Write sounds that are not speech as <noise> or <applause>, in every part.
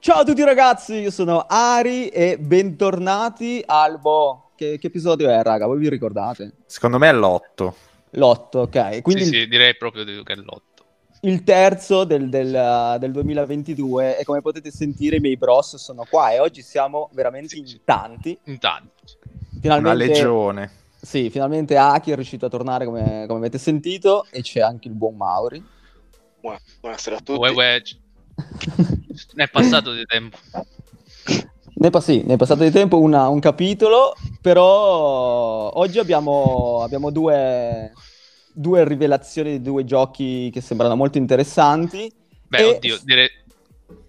Ciao a tutti ragazzi, io sono Ari e bentornati al Bo. Che, che episodio è, raga? Voi vi ricordate? Secondo me è l'8. L'8, ok. Quindi sì, il, sì, direi proprio che è l'8. il terzo del, del, del 2022 e come potete sentire i miei bros sono qua e oggi siamo veramente in tanti. Intanto. Una Finalmente, legione. sì, finalmente Aki è riuscito a tornare come, come avete sentito e c'è anche il buon Mauri. Buona- Buonasera a tutti. Uè, uè, <laughs> ne è passato di tempo. Ne, sì, ne è passato di tempo una- un capitolo, però oggi abbiamo, abbiamo due, due rivelazioni di due giochi che sembrano molto interessanti. Beh, E- oddio, direi...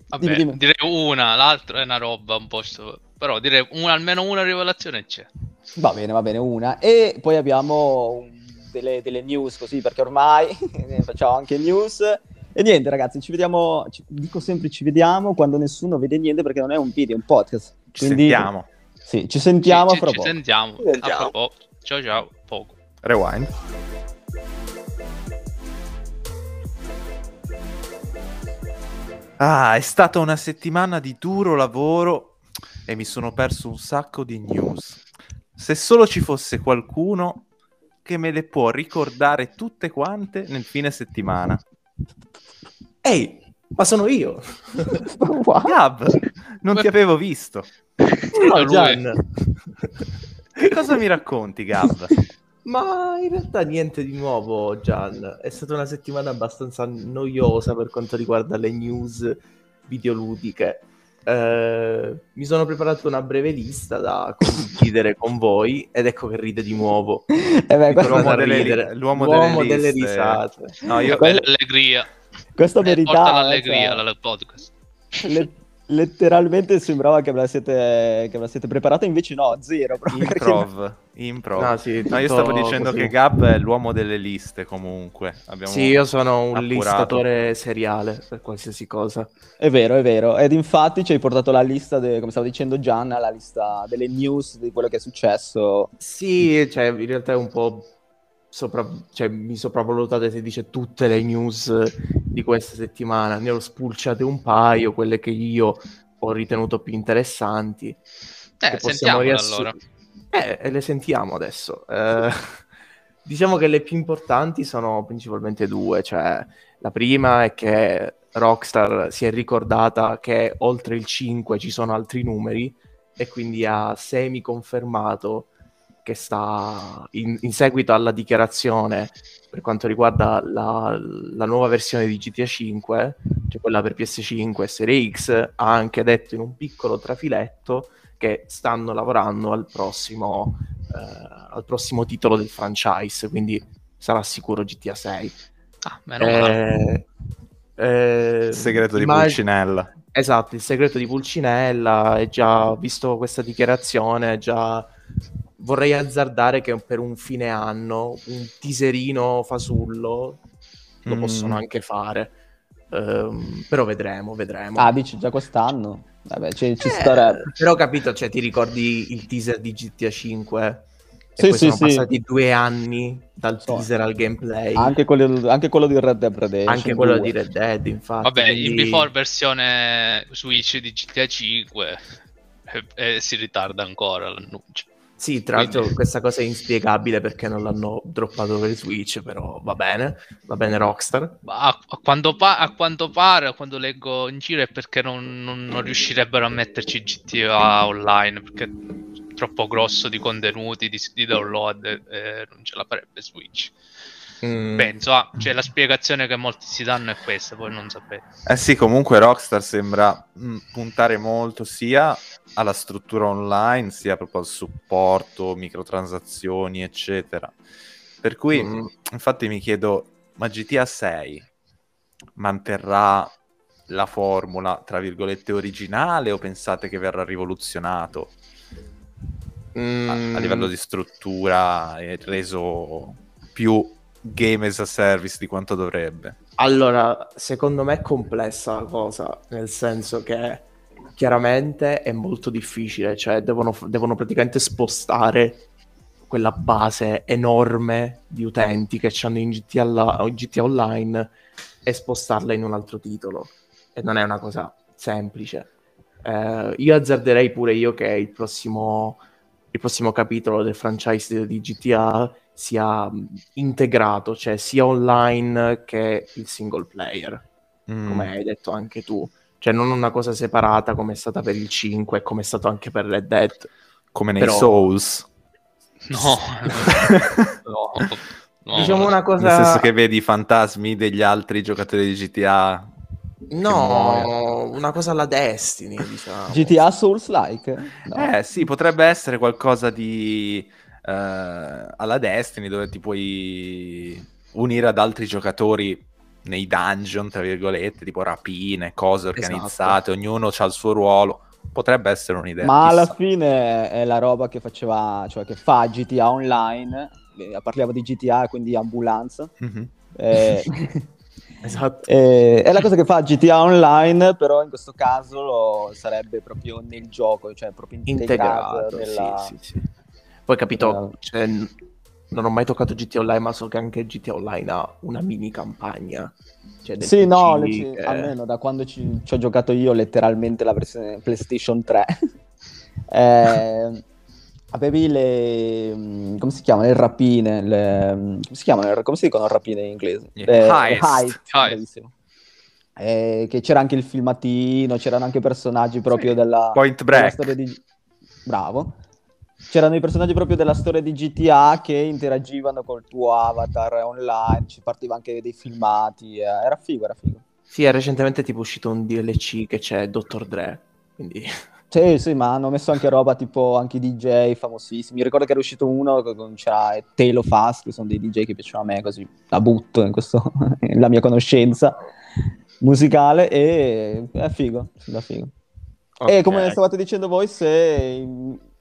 Vabbè, Dimmi, dimmi. direi una, l'altra è una roba un po'... sto- Però direi una, almeno una rivelazione c'è. Va bene, va bene, una. E poi abbiamo delle, delle news così, perché ormai <laughs> facciamo anche news. E niente, ragazzi, ci vediamo, ci- dico sempre ci vediamo quando nessuno vede niente perché non è un video, è un podcast. Ci Quindi, sentiamo. Sì, ci sentiamo ci, fra ci poco. sentiamo. Ci sentiamo. A fra poco. Ciao ciao, poco. Rewind. Ah, è stata una settimana di duro lavoro e mi sono perso un sacco di news. Se solo ci fosse qualcuno che me le può ricordare tutte quante nel fine settimana. Ehi, ma sono io. <laughs> Gab, non ti avevo visto. Ciao. Gian. Che cosa mi racconti, Gab? <laughs> Ma in realtà niente di nuovo, Gian. È stata una settimana abbastanza noiosa per quanto riguarda le news videoludiche. Eh, mi sono preparato una breve lista da condividere con voi ed ecco che ride di nuovo. Eh beh, L'uomo delle- l'uomo L'uomo delle delle risate. No, io... Bella allegria. Questa Eh, verità porta l'allegria cioè, al podcast. <laughs> le- letteralmente sembrava che ve la siete, che ve la siete preparata, invece no, zero. proprio perché- Improv, improv. No, sì, No, io stavo dicendo così. che Gab è l'uomo delle liste comunque. Abbiamo... Sì, io sono un appurato. listatore seriale per qualsiasi cosa. È vero, è vero. Ed infatti ci hai portato la lista, de- come stava dicendo Gianna, la lista delle news di quello che è successo. Sì, cioè, in realtà è un po' sopra... cioè, mi sopravvalutate se dice tutte le news di questa settimana. Ne ho spulciate un paio, quelle che io ho ritenuto più interessanti. Eh, possiamo riassu- allora. Eh, le sentiamo adesso. Eh, <laughs> diciamo che le più importanti sono principalmente due, cioè la prima è che Rockstar si è ricordata che oltre il 5 ci sono altri numeri e quindi ha semi confermato che sta in, in seguito alla dichiarazione per quanto riguarda la, la nuova versione di GTA 5, cioè quella per PS5 e Serie X, ha anche detto in un piccolo trafiletto che stanno lavorando al prossimo, eh, al prossimo titolo del franchise, quindi sarà sicuro GTA 6. Ah, meno male. Eh, eh, Il segreto di immag- Pulcinella. Esatto, il segreto di Pulcinella, e già visto questa dichiarazione, già vorrei azzardare che per un fine anno un teaserino fasullo lo Mm. possono anche fare. Ehm, però vedremo, vedremo. Ah, dici già quest'anno? Vabbè, ci, ci Eh, starebbe. Però ho capito, cioè ti ricordi il teaser di GTA 5? E Sì, poi sì, sono sì. passati due anni dal So. teaser al gameplay. Anche quello, anche quello di Red Dead Redemption. Anche quello 2. di Red Dead, infatti. Vabbè, in quindi- before versione Switch di GTA 5 e, e si ritarda ancora l'annuncio. Sì, tra l'altro Quindi- questa cosa è inspiegabile perché non l'hanno droppato per Switch, però va bene, va bene Rockstar. A, a quanto pa- a quanto pare, quando leggo in giro, è perché non, non- non riuscirebbero a metterci GTA online perché è troppo grosso di contenuti, di, di download, e, e non ce la farebbe Switch. Mm. Penso, ah, cioè la spiegazione che molti si danno è questa, poi non sapete. Eh sì, comunque Rockstar sembra mh, puntare molto sia alla struttura online, sia proprio al supporto, microtransazioni, eccetera. Per cui, Mm. infatti, mi chiedo, ma GTA 6 manterrà la formula, tra virgolette, originale o pensate che verrà rivoluzionato a, Mm. a livello di struttura e reso più game as a service di quanto dovrebbe? Allora, secondo me è complessa la cosa, nel senso che chiaramente è molto difficile, cioè devono, devono praticamente spostare quella base enorme di utenti che hanno in GTA, in GTA Online e spostarla in un altro titolo. E non è una cosa semplice. Eh, io azzarderei pure io che il prossimo, il prossimo capitolo del franchise di GTA sia integrato, cioè sia online che il single player, Mm. come hai detto anche tu. Cioè non una cosa separata come è stata per il 5 e come è stato anche per Red Dead. Come nei Però- Souls. No, <laughs> no, no. diciamo una cosa... Nel senso che vedi i fantasmi degli altri giocatori di GTA. No, una cosa alla Destiny, diciamo. GTA Souls-like? No. Eh sì, potrebbe essere qualcosa di... eh, alla Destiny dove ti puoi unire ad altri giocatori nei dungeon, tra virgolette, tipo rapine, cose Esatto. organizzate, ognuno ha il suo ruolo. Potrebbe essere un'idea. Ma alla chissà. fine è la roba che faceva, cioè che fa GTA Online, eh, parliamo di GTA, quindi ambulanza, Mhm. eh, <laughs> Esatto. eh, è la cosa che fa GTA Online, però in questo caso lo- sarebbe proprio nel gioco, cioè proprio integrato, integrato. nella... Sì, sì, sì. Poi capito, nella- cioè, non ho mai toccato GTA Online, ma so che anche GTA Online ha una mini campagna. Cioè Sì, no, PC le- ci- che- almeno da quando ci, ci ho giocato io letteralmente la versione PlayStation 3. <laughs> Eh, avevi le... mm, come si chiamano? Le rapine, le, mm, come si chiamano? Come si dicono rapine in inglese? Le- le heist. heist. Eh, che c'era anche il filmatino, c'erano anche personaggi proprio Sì, della, Point della Break. storia di... Bravo. C'erano i personaggi proprio della storia di GTA che interagivano col tuo avatar online, ci partiva anche dei filmati, eh, era figo, era figo. Sì, è recentemente tipo uscito un DLC che c'è Dr. Dre, quindi... <laughs> Sì, sì, ma hanno messo anche roba tipo anche i DJ famosissimi. Mi ricordo che era uscito uno con c'era Telo Fast, che sono dei DJ che piacciono a me, così la butto in questo, <laughs> la mia conoscenza musicale e è figo, da figo. E come stavate dicendo voi, se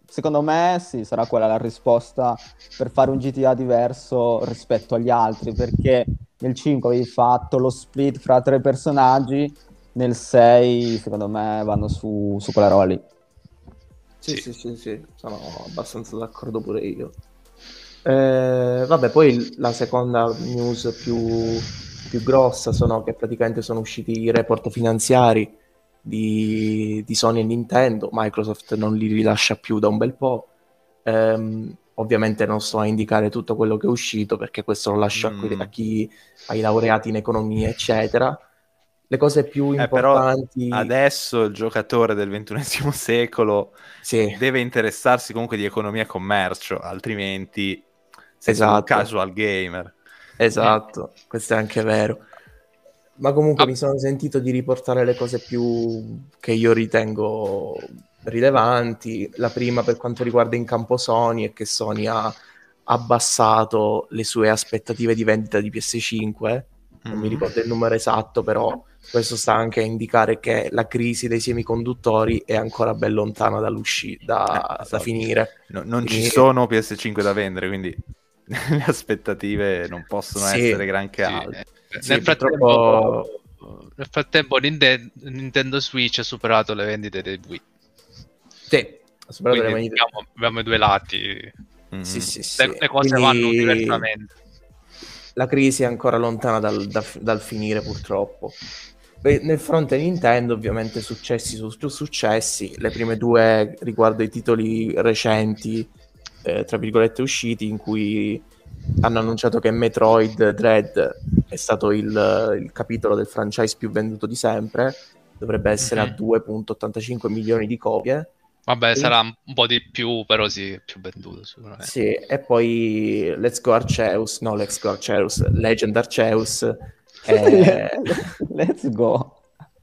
secondo me sì, sarà quella la risposta per fare un GTA diverso rispetto agli altri, perché nel 5 avevi fatto lo split fra tre personaggi, nel 6 secondo me vanno su, su quella roba lì. Sì, Sì. sì, sì, sì, sono abbastanza d'accordo pure io. Eh, vabbè, poi la seconda news più, più grossa sono che praticamente sono usciti i report finanziari di, di Sony e Nintendo. Microsoft non li rilascia più da un bel po'. Ehm, ovviamente non sto a indicare tutto quello che è uscito perché questo lo lascio a, quelli- Mm. a chi ai laureati in economia, eccetera. Le cose più Eh, importanti, Adesso il giocatore del ventunesimo secolo sì. deve interessarsi comunque di economia e commercio, altrimenti sei Esatto. un casual gamer. Esatto, questo è anche vero. Ma comunque Ah. mi sono sentito di riportare le cose più che io ritengo rilevanti. La prima per quanto riguarda in campo Sony è che Sony ha abbassato le sue aspettative di vendita di PS5. Non mi Mm. ricordo il numero esatto, però questo sta anche a indicare che la crisi dei semiconduttori è ancora ben lontana dall'uscita, da, Eh, da esatto. finire. No- non ci Quindi- sono PS5 da vendere, quindi <laughs> le aspettative non possono Sì, essere granché Sì, alte. Sì, nel, frattempo, purtroppo- nel frattempo Ninde- Nintendo Switch ha superato le vendite dei Wii. Sì, ha superato le Quindi vendite. abbiamo, abbiamo i due lati. Mm. Sì, sì, sì. Le, le cose Quindi vanno diversamente. La crisi è ancora lontana dal, da- dal finire, purtroppo. Beh, nel fronte Nintendo, ovviamente, successi su su successi. Le prime due riguardo i titoli recenti, eh, tra virgolette, usciti, in cui hanno annunciato che Metroid Dread è stato il, il capitolo del franchise più venduto di sempre. Dovrebbe essere Mhm. a 2,85 milioni di copie. Vabbè, Sì. sarà un po' di più, però sì, più venduto sicuramente. Sì, e poi Let's Go Arceus, no, Let's Go Arceus, Legend Arceus. <laughs> eh, Let's go.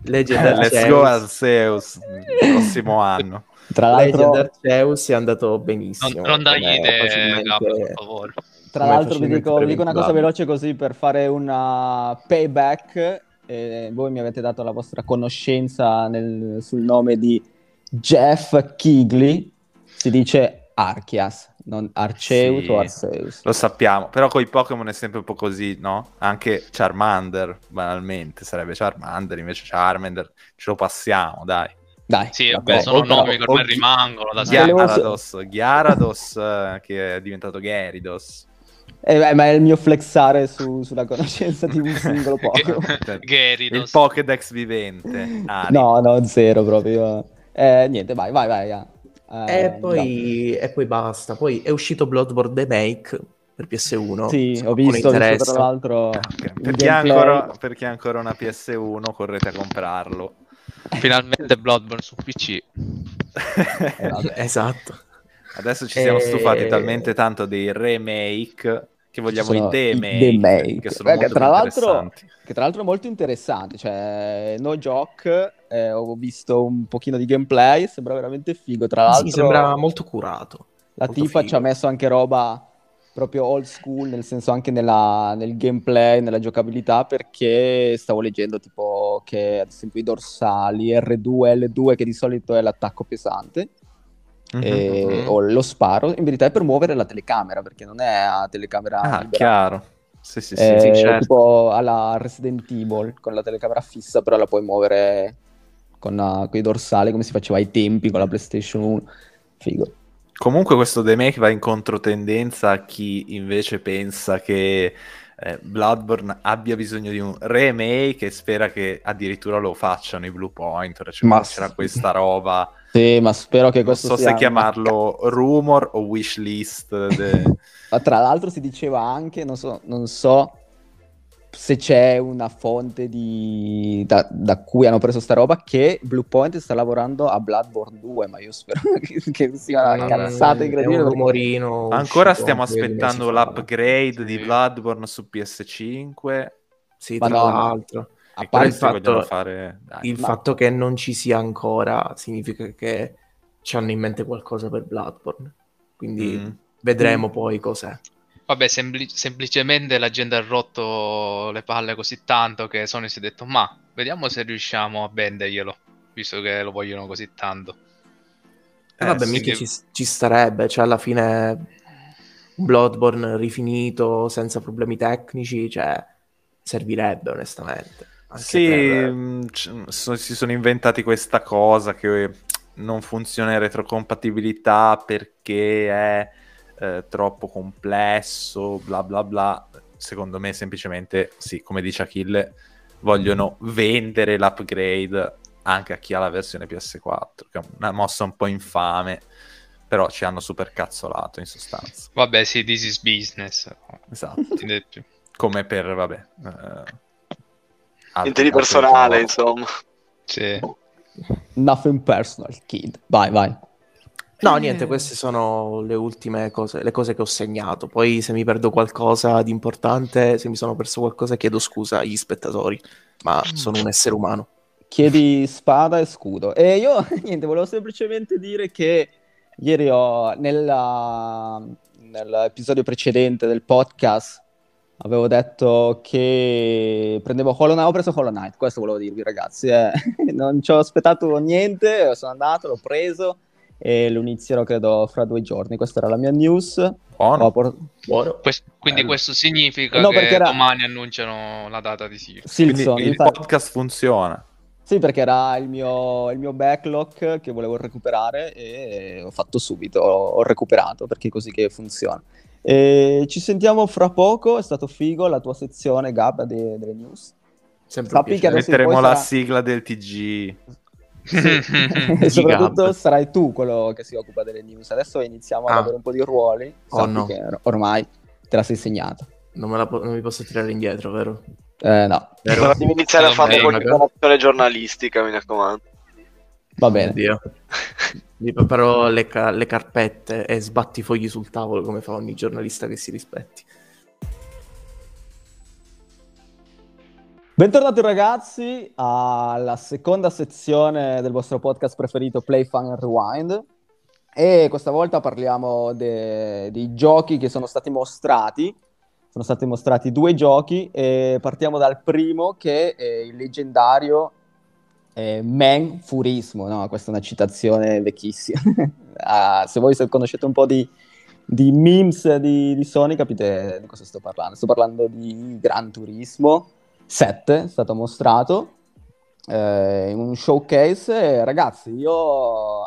Legend Eh, Arceus. let's go Arceus il prossimo <laughs> anno. Tra Legend l'altro, Arceus è andato Non, benissimo. non dagli come idee, per favore. Tra come l'altro vi dico, vi dico una cosa veloce così per fare una payback. Eh, voi mi avete dato la vostra conoscenza nel- sul nome di Jeff Kigley. Si dice Archias, non Arceus Sì. o Arceus. Lo sappiamo, però con i Pokémon è sempre un po' così, no? Anche Charmander, banalmente, sarebbe Charmander, invece Charmander, ce lo passiamo, dai. Dai, Sì, va vabbè, sono o- nomi che ormai rimangono da. Gyarados, Gyarados eh, che è diventato Gyarados. Eh, beh, ma è il mio flexare su- sulla conoscenza di un <laughs> singolo Pokémon. <laughs> Cioè, Gyarados. Il Pokédex vivente. Ari. No, no, zero proprio. Eh, niente, vai, vai, vai. eh. Eh, e, poi, e poi basta. Poi è uscito Bloodborne The Make per PS1. Sì, ho visto, ho visto tra l'altro Ok, il Per chi, ancora, per chi ha ancora una PS1, correte a comprarlo. Finalmente Bloodborne su PC. <laughs> Esatto. Esatto. Adesso ci siamo Eh, stufati talmente tanto dei remake che vogliamo Sono i demake, i demake. che sono Beh, tra l'altro- interessanti. Che tra l'altro è molto interessante, cioè No Joke, eh, ho visto un pochino di gameplay, sembra veramente figo. Tra l'altro Sì, sembra molto curato. la molto tifa figo. ci ha messo anche roba proprio old school, nel senso anche nella- nel gameplay, nella giocabilità, perché stavo leggendo tipo che ad esempio i dorsali R2 e L2, che di solito è l'attacco pesante, Mhm. e- mhm. o lo sparo, in verità è per muovere la telecamera, perché non è a telecamera Ah, libera. chiaro. Sì, sì, sì. Eh, sì, certo. tipo alla Resident Evil con la telecamera fissa, però la puoi muovere con, uh, i dorsali come si faceva ai tempi con la PlayStation 1. Figo. Comunque questo remake va in controtendenza a chi invece pensa che eh, Bloodborne abbia bisogno di un remake e spera che addirittura lo facciano i Blue Pointer, cioè Ma c'era sì. questa roba, Sì, ma spero che non questo so sia se chiamarlo <laughs> rumor o wishlist. de- Ma Tra l'altro si diceva anche, non so, non so se c'è una fonte di... da, da cui hanno preso sta roba, che Bluepoint sta lavorando a Bloodborne 2, ma io spero <laughs> che, che sia una Mm, cazzata è incredibile. un rumorino Ancora uscito stiamo aspettando l'upgrade di. Bloodborne su PS5 Sì, Ma tra no, l'altro. A parte il fatto- fare... dai. Il ma- fatto che non ci sia ancora significa che ci hanno in mente qualcosa per Bloodborne. Quindi Mm. vedremo poi cos'è. Vabbè, sempli- semplicemente la gente ha rotto le palle così tanto che Sony si è detto, ma vediamo se riusciamo a venderglielo, visto che lo vogliono così tanto. E Eh, vabbè, sì. mica ci, ci starebbe, cioè alla fine un Bloodborne rifinito, senza problemi tecnici, cioè servirebbe onestamente. Anche Sì, per- mh, c- so- si sono inventati questa cosa che non funziona in retrocompatibilità perché è eh, troppo complesso, bla bla bla. Secondo me semplicemente, sì, come dice Achille, vogliono vendere l'upgrade anche a chi ha la versione PS4, che è una mossa un po' infame, però ci hanno super cazzolato in sostanza. Vabbè, sì, this is business. Esatto, come per, vabbè... eh, altri- Niente di altri personale, insomma. Sì. Nothing personal, kid. Vai, vai. No, niente, queste sono le ultime cose, le cose che ho segnato. Poi se mi perdo qualcosa di importante, se mi sono perso qualcosa, chiedo scusa agli spettatori, ma sono un essere umano. Chiedi spada e scudo. E io, <laughs> niente, volevo semplicemente dire che ieri ho, nella- nell'episodio precedente del podcast, avevo detto che prendevo Hollow Knight, ho preso Hollow Knight, questo volevo dirvi ragazzi. eh. <laughs> Non ci ho aspettato niente, sono andato, l'ho preso e lo inizierò credo fra due giorni. Questa era la mia news. Buono. Por- Buono. Quest- quindi Bello. questo significa No, che era- domani annunciano la data di Sirius. Silson, Quindi il infatti- podcast funziona. Sì, perché era il mio, il mio backlog che volevo recuperare e ho fatto subito, ho, ho recuperato perché è così che funziona. E ci sentiamo fra poco, è stato figo la tua sezione, Gab, de- delle news. Sempre Sappi che Metteremo la sarà- sigla del TG. <laughs> e soprattutto sarai tu quello che si occupa delle news. Adesso iniziamo ad Ah. avere un po' di ruoli, Oh, no. che ormai te la sei segnata. Non, me la po- non mi posso tirare indietro, vero? Eh, no, Vero? Devi iniziare a fare beh, qualche operazione giornalistica, mi raccomando. va bene. Oddio. Mi preparo le, ca- le carpette e sbatti i fogli sul tavolo come fa ogni giornalista che si rispetti. Bentornati ragazzi alla seconda sezione del vostro podcast preferito Play Fun and Rewind e questa volta parliamo de- dei giochi che sono stati mostrati. Sono stati mostrati due giochi e partiamo dal primo che è il leggendario eh, Man Furismo. No, questa è una citazione vecchissima. <laughs> Ah, se voi se conoscete un po' di, di memes di, di Sony capite di cosa sto parlando. Sto parlando di Gran Turismo 7 è stato mostrato eh, in un showcase. Ragazzi, io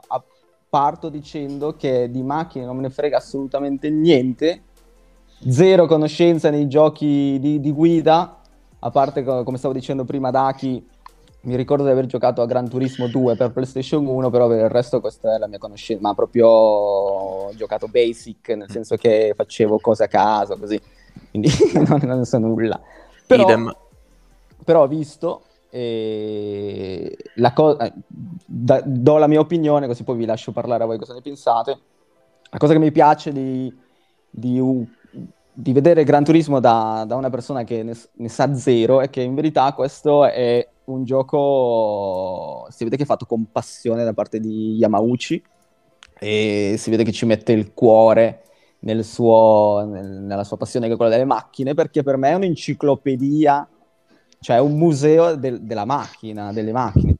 parto dicendo che di macchine non me ne frega assolutamente niente, zero conoscenza nei giochi di, di guida, a parte co- come stavo dicendo prima Daki, mi ricordo di aver giocato a Gran Turismo 2 per PlayStation 1, però per il resto questa è la mia conoscenza, ma proprio ho giocato basic, nel senso che facevo cose a caso, così, quindi <laughs> non, non so nulla. Però, Idem. Però ho visto e la co- eh, da- do la mia opinione, così poi vi lascio parlare a voi cosa ne pensate. La cosa che mi piace di, di, di vedere Gran Turismo da, da una persona che ne, ne sa zero è che in verità questo è un gioco, si vede che è fatto con passione da parte di Yamauchi e si vede che ci mette il cuore nel suo, nel- nella sua passione che è quella delle macchine, perché per me è un'enciclopedia, cioè un museo del- della macchina, delle macchine,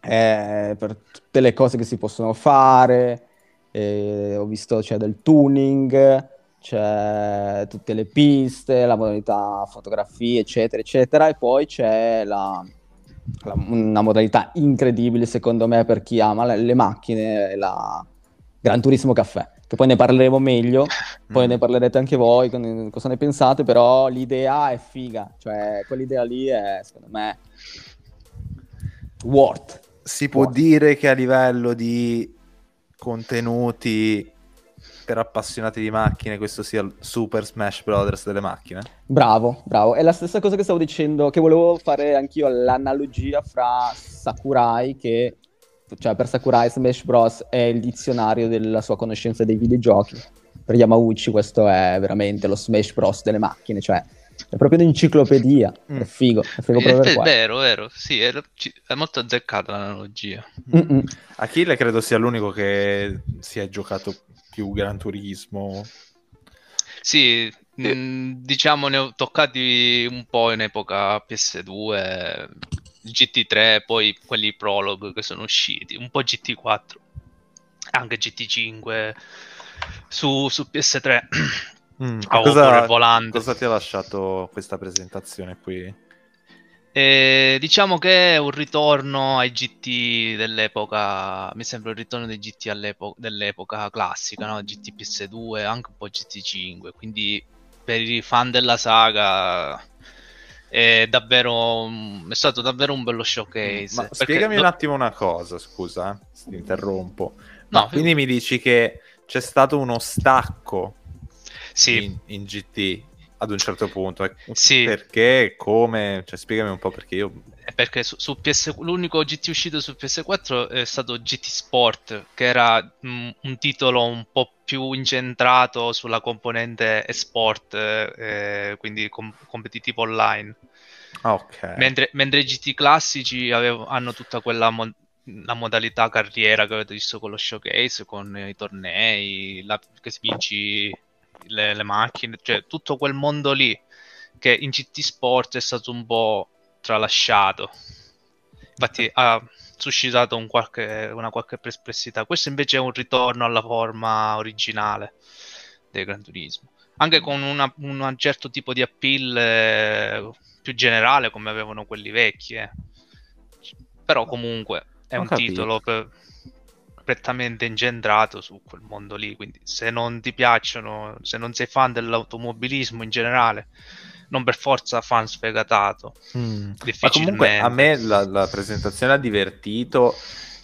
eh, per tutte le cose che si possono fare, eh, ho visto c'è del tuning, c'è tutte le piste, la modalità fotografie, eccetera, eccetera, e poi c'è la, la- una modalità incredibile secondo me per chi ama le, le macchine, la Gran Turismo Caffè, che poi ne parleremo meglio, poi Mm. ne parlerete anche voi, cosa ne pensate, però l'idea è figa, cioè quell'idea lì è secondo me worth. Si può Wow. dire che a livello di contenuti per appassionati di macchine questo sia il Super Smash Brothers delle macchine? Bravo, bravo. È la stessa cosa che stavo dicendo, che volevo fare anch'io l'analogia fra Sakurai, che, cioè per Sakurai Smash Bros. è il dizionario della sua conoscenza dei videogiochi. Per Yamauchi questo è veramente lo Smash Bros. delle macchine, cioè è proprio un'enciclopedia. Mm. È figo, è figo È, proprio è quello. vero, vero, sì, è, è molto azzeccata l'analogia. Mm-mm. Achille credo sia l'unico che si è giocato più Gran Turismo. Sì, mh, diciamo ne ho toccati un po' in epoca PS2, GT3, poi quelli prologue che sono usciti, un po' GT4, anche GT5 su, su PS3. Mm, Ah, cosa, volante. cosa ti ha lasciato questa presentazione qui? E diciamo che è un ritorno ai GT dell'epoca, mi sembra il ritorno dei GT all'epo- dell'epoca classica, no? GT PS2, anche un po' GT5, quindi per i fan della saga è davvero un- è stato davvero un bello showcase. Ma perché spiegami un attimo una cosa, scusa, eh, ti interrompo. No, quindi mi dici che c'è stato uno stacco Sì, in, in GT ad un certo punto? eh? Sì. Perché? Come? Cioè, spiegami un po' perché io... È perché su, su PS l'unico GT uscito su PS4 è stato GT Sport, che era mm, un titolo un po' più incentrato sulla componente esport, eh, quindi com- competitivo online. Ah, ok. Mentre, mentre i GT classici avevo- hanno tutta quella mo- la modalità carriera che avete visto con lo showcase, con i tornei, la- che si vinci le, le macchine, cioè tutto quel mondo lì che in GT Sport è stato un po' tralasciato. Infatti ha suscitato un qualche- una qualche perplessità. Questo invece è un ritorno alla forma originale del Gran Turismo. Anche con una- un certo tipo di appeal eh, più generale come avevano quelli vecchi. eh. Però comunque è Ho un capito. titolo per- prettamente incentrato su quel mondo lì. Quindi se non ti piacciono, se non sei fan dell'automobilismo in generale, non per forza fan sfegatato. Mm. Ma comunque a me la, la presentazione ha divertito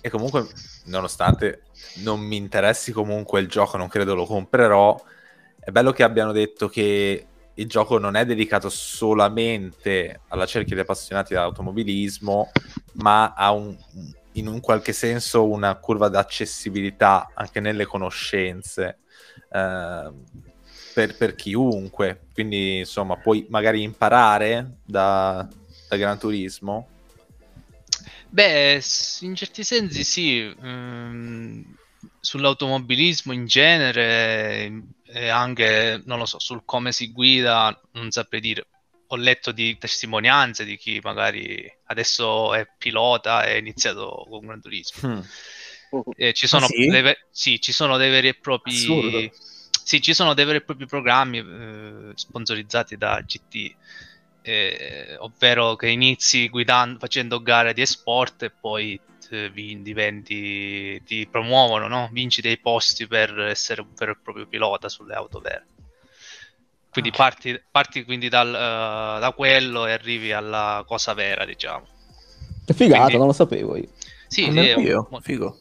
e comunque nonostante non mi interessi comunque il gioco, non credo lo comprerò, è bello che abbiano detto che il gioco non è dedicato solamente alla cerchia di appassionati dell'automobilismo, ma ha un, in un qualche senso una curva d'accessibilità anche nelle conoscenze. ehm, per, per chiunque, quindi insomma puoi magari imparare da, da Gran Turismo. Beh, in certi sensi sì, mm, sull'automobilismo in genere e anche, non lo so, sul come si guida, non saprei dire. Ho letto di testimonianze di chi magari adesso è pilota e ha iniziato con Gran Turismo. Mm. Eh, ci sono Ah, sì? dei sì, ci sono dei veri e propri sì, ci sono dei veri e propri programmi eh, sponsorizzati da GT, eh, ovvero che inizi guidando, facendo gare di esport e poi eh, diventi, ti promuovono, no? Vinci dei posti per essere un vero e proprio pilota sulle auto vere. Quindi Ah. parti, parti quindi dal, eh, da quello e arrivi alla cosa vera, diciamo. Che figata, Quindi- non lo sapevo io. Sì, sì, io, mo- figo.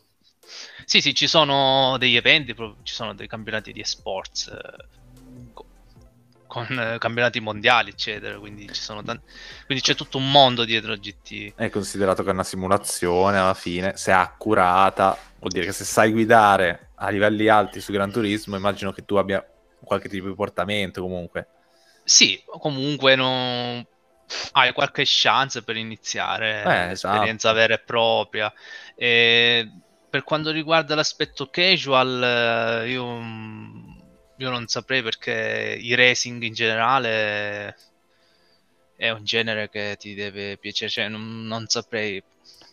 sì, sì, ci sono degli eventi, ci sono dei campionati di esports eh, co- con eh, campionati mondiali, eccetera. Quindi ci sono tanti... quindi c'è tutto un mondo dietro a GT. È considerato che è una simulazione alla fine, se è accurata, vuol dire che se sai guidare a livelli alti su Gran Turismo, immagino che tu abbia qualche tipo di portamento comunque. Sì, comunque non... hai qualche chance per iniziare Eh, l'esperienza vera e propria. E per quanto riguarda l'aspetto casual, eh, io, io non saprei perché i racing in generale è un genere che ti deve piacere, cioè non, non saprei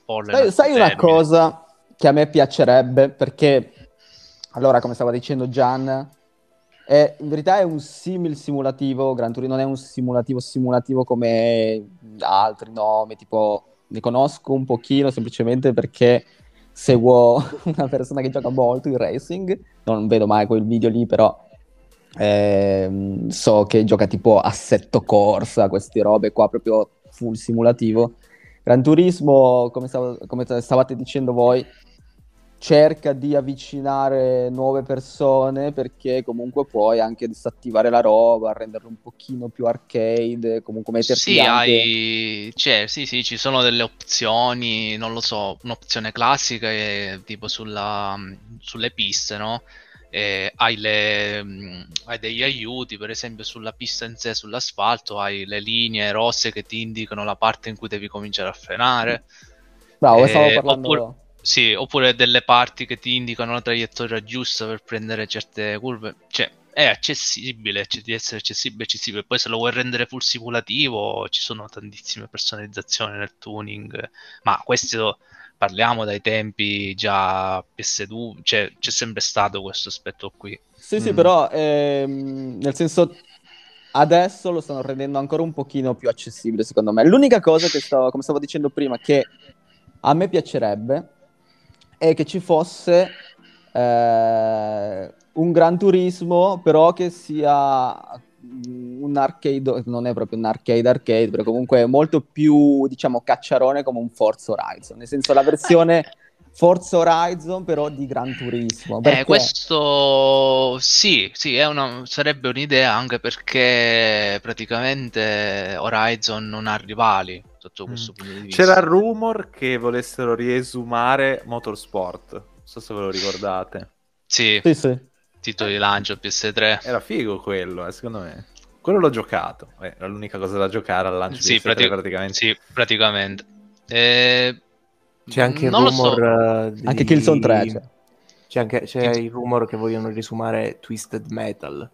porle Sai, sai una cosa che a me piacerebbe, perché allora, come stava dicendo Gian, è- in verità è un simil simulativo, Gran Turismo non è un simulativo simulativo come altri nomi, tipo ne conosco un pochino semplicemente perché seguo <laughs> una persona che gioca molto in racing, non vedo mai quel video lì, però ehm, so che gioca tipo assetto corsa, queste robe qua, proprio full simulativo. Gran Turismo, come, stavo- come stavate dicendo voi, cerca di avvicinare nuove persone perché comunque puoi anche disattivare la roba, renderlo un pochino più arcade, comunque mettersi Sì, hai... cioè, sì, sì, ci sono delle opzioni, non lo so, un'opzione classica è tipo sulla, sulle piste, no? Hai, le, mh, hai degli aiuti, per esempio sulla pista in sé, sull'asfalto, hai le linee rosse che ti indicano la parte in cui devi cominciare a frenare. Bravo, Eh, stavo parlando... oppure- Sì, oppure delle parti che ti indicano la traiettoria giusta per prendere certe curve. Cioè, è accessibile, c'è di essere accessibile, accessibile. Poi se lo vuoi rendere full simulativo, ci sono tantissime personalizzazioni nel tuning. Ma questo parliamo dai tempi già PS2, cioè c'è sempre stato questo aspetto qui. Sì, sì, Mm. però ehm, nel senso adesso lo stanno rendendo ancora un pochino più accessibile, secondo me. L'unica cosa che stavo, come stavo dicendo prima, che a me piacerebbe è che ci fosse eh, un Gran Turismo, però che sia un arcade, non è proprio un arcade arcade, però comunque molto più, diciamo, cacciarone come un Forza Horizon, nel senso la versione Forza Horizon però di Gran Turismo. Eh, perché- questo sì, sì, è una- sarebbe un'idea anche perché praticamente Horizon non ha rivali sotto questo punto di vista. C'era il rumor che volessero riesumare Motorsport, non so se ve lo ricordate. Sì, Sì, sì. titolo di lancio PS3. Era figo quello, eh, secondo me. Quello l'ho giocato, eh, era l'unica cosa da giocare al lancio Sì, di prati- praticamente. sì, praticamente. Eh, C'è anche il non lo so. rumor eh, Anche di- Killzone 3 c'è. C'è anche c'è Sì. il rumor che vogliono risumare Twisted Metal.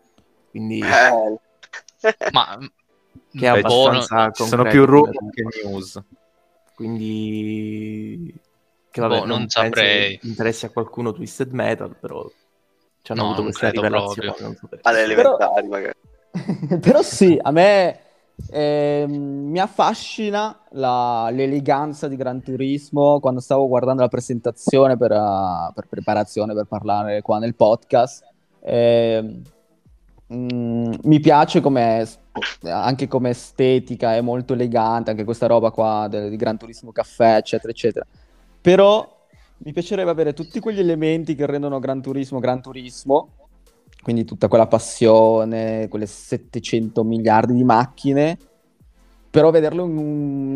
Quindi Eh, <laughs> ma che è Beh, abbastanza Ci sono più come rumor che news. Quindi che vabbè, Boh, non, non saprei. interessi a qualcuno Twisted Metal, però ci hanno No, avuto questa rivelazione. alle elementari magari. <laughs> Però sì, a me ehm, mi affascina la- l'eleganza di Gran Turismo quando stavo guardando la presentazione per, uh, per preparazione per parlare qua nel podcast. ehm, mm, mi piace come anche come estetica, è molto elegante, anche questa roba qua del, di Gran Turismo Caffè, eccetera, eccetera. Però mi piacerebbe avere tutti quegli elementi che rendono Gran Turismo Gran Turismo, quindi tutta quella passione, quelle 700 miliardi di macchine, però vederlo in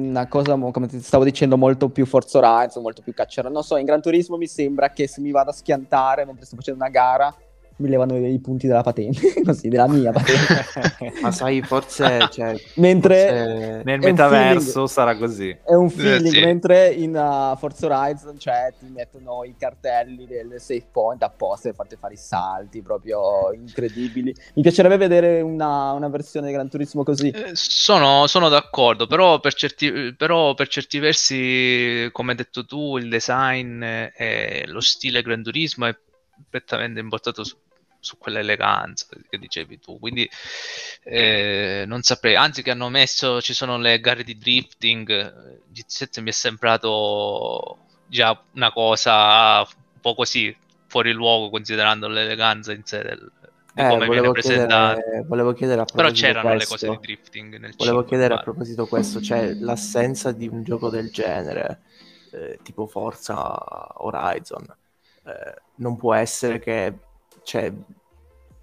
una cosa, come ti stavo dicendo, molto più Forza Horizon, molto più cacciare. Non so, in Gran Turismo mi sembra che se mi vado a schiantare mentre sto facendo una gara, mi levano i punti della patente, <laughs> così, della mia patente. <laughs> Ma sai, forse cioè, mentre forse- Nel metaverso sarà così. è un feeling, sì. mentre in uh, Forza Horizon cioè, ti mettono i cartelli del save point apposta per farti fare i salti proprio incredibili. Mi piacerebbe vedere una, una versione di Gran Turismo così. Eh, Sono, sono d'accordo, però per, certi, però per certi versi, come hai detto tu, il design e lo stile Gran Turismo è prettamente importato su, su quella eleganza che dicevi tu. Quindi eh, non saprei, anzi che hanno messo, ci sono le gare di drifting, eh, GT7 mi è sembrato già una cosa un po' così fuori luogo considerando l'eleganza in sé del, Eh, come viene volevo presentato. chiedere, volevo chiedere a Però proposito c'erano le questo, cose di drifting nel Volevo 5, chiedere a guarda. proposito questo, cioè l'assenza di un gioco del genere, eh, tipo Forza Horizon, eh, non può essere che c'è,